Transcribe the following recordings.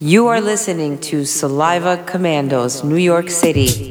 You are listening to Saliva Commandos, New York City.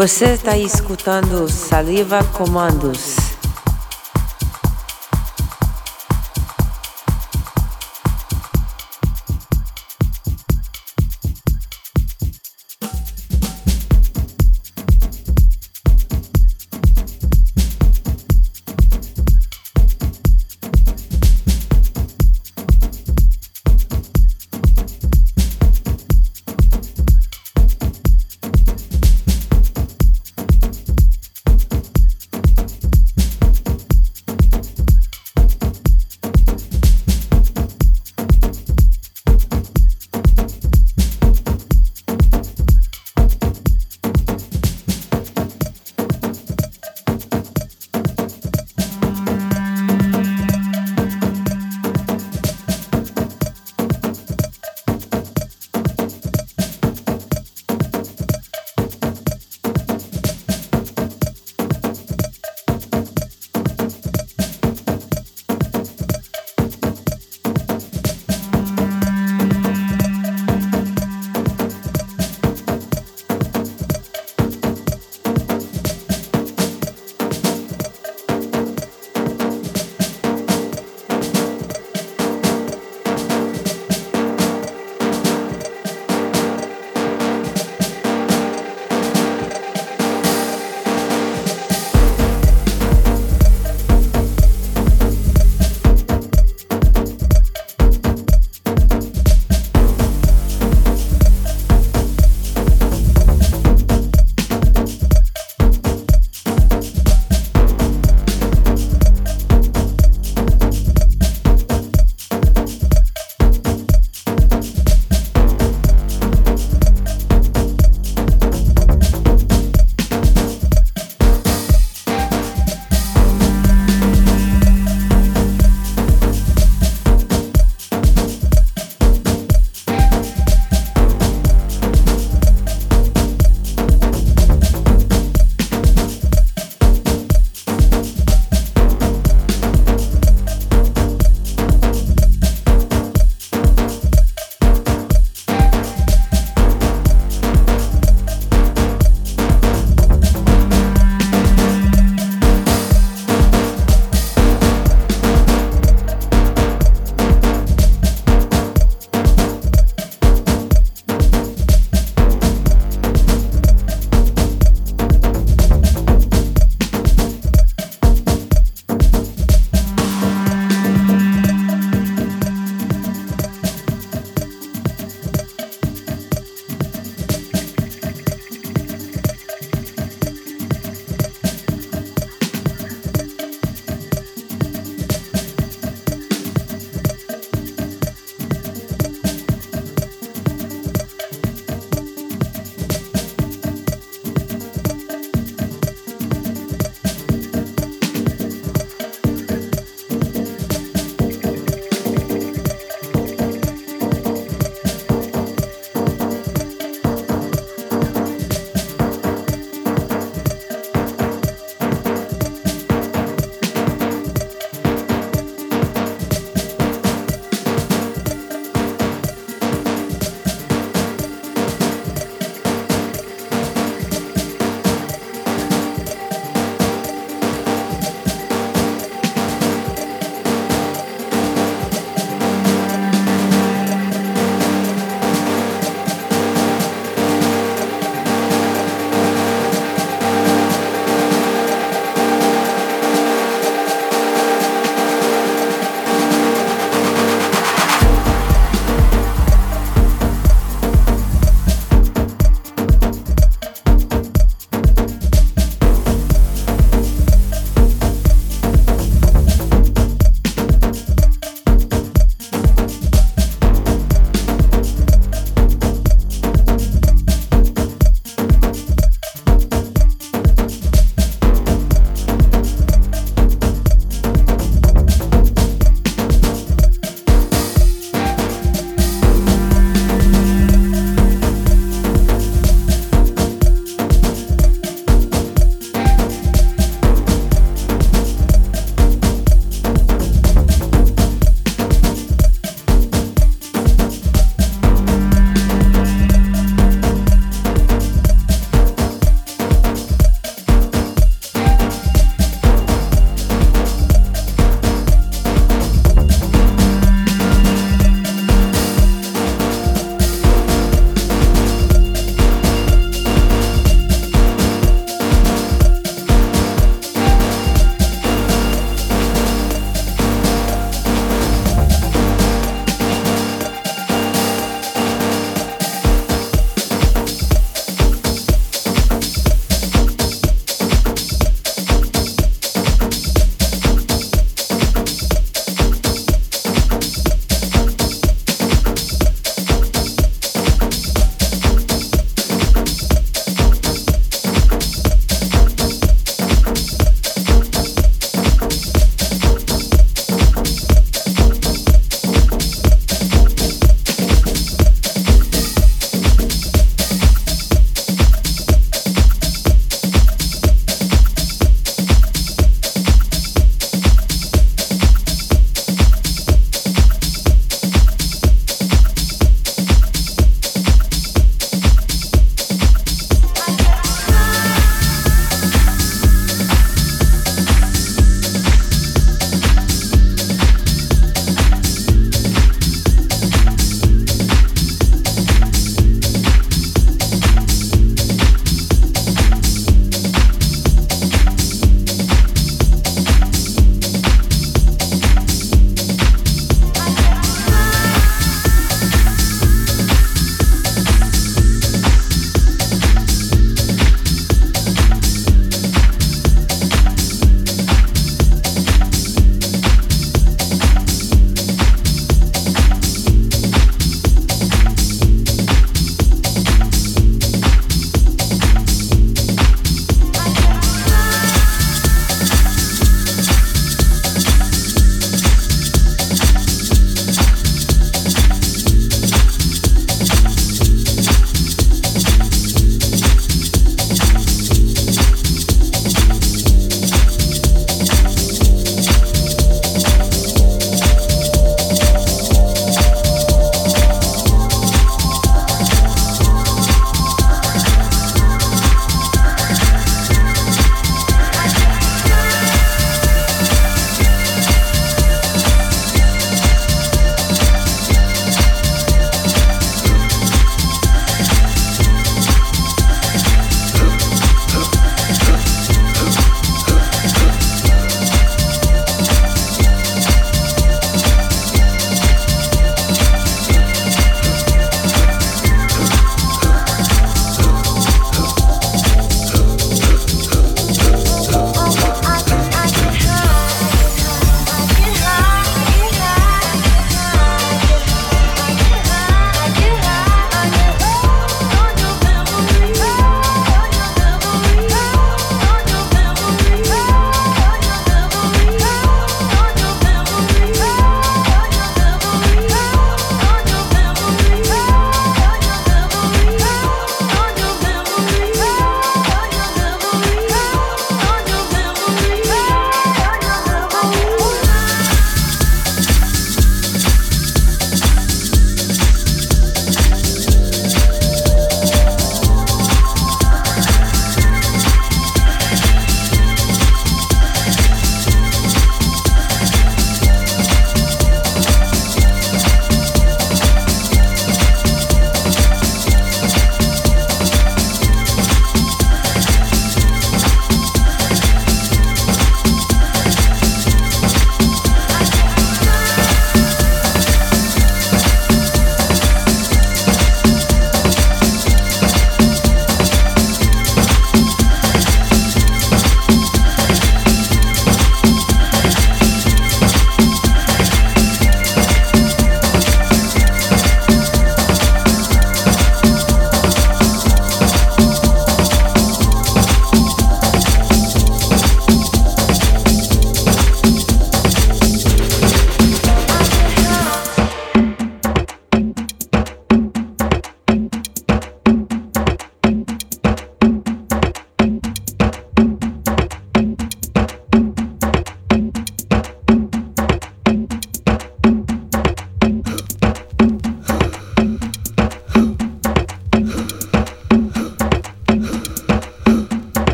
Você está escutando Saliva Comandos.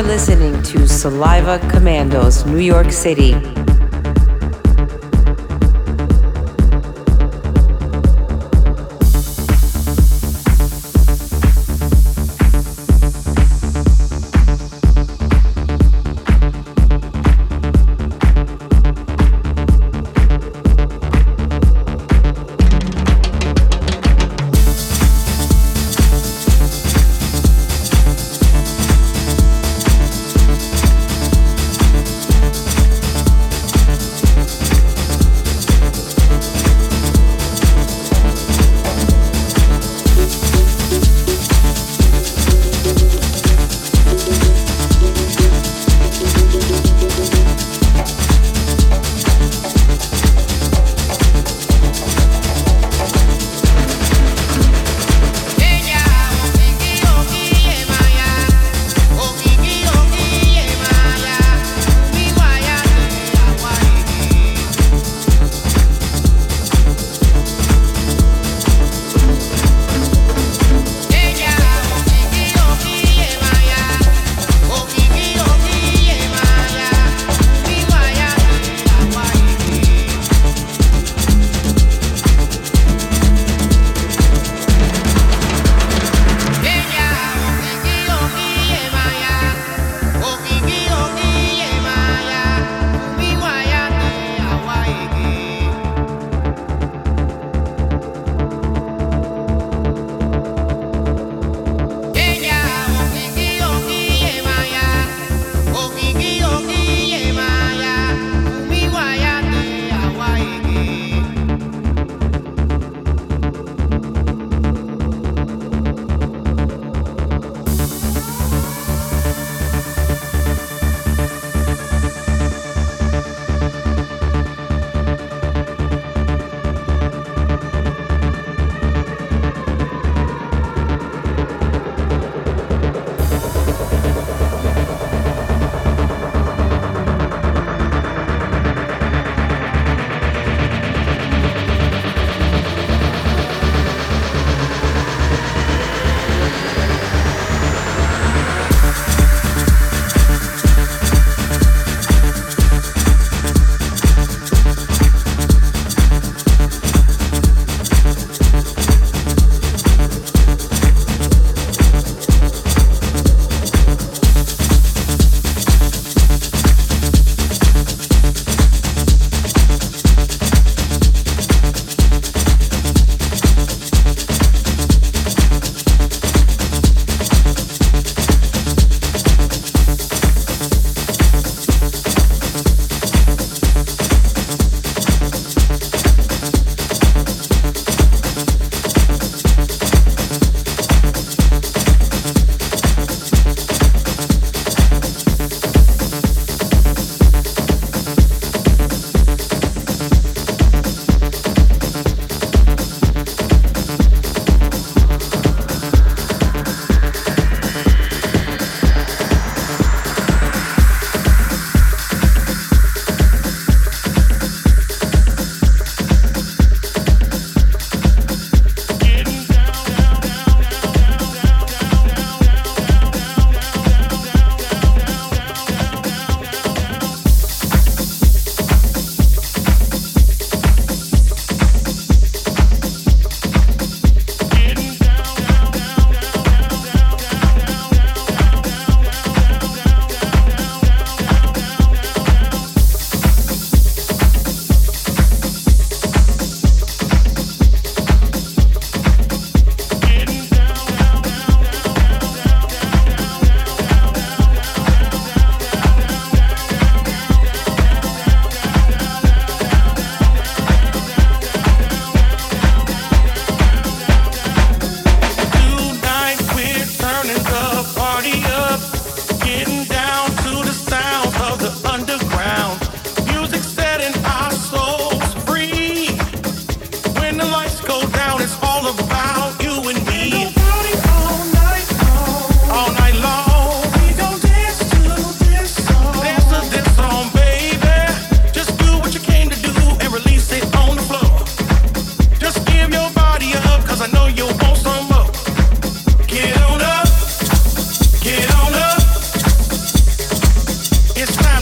Are listening to Saliva Commandos, New York City.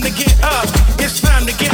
to get up. It's time to get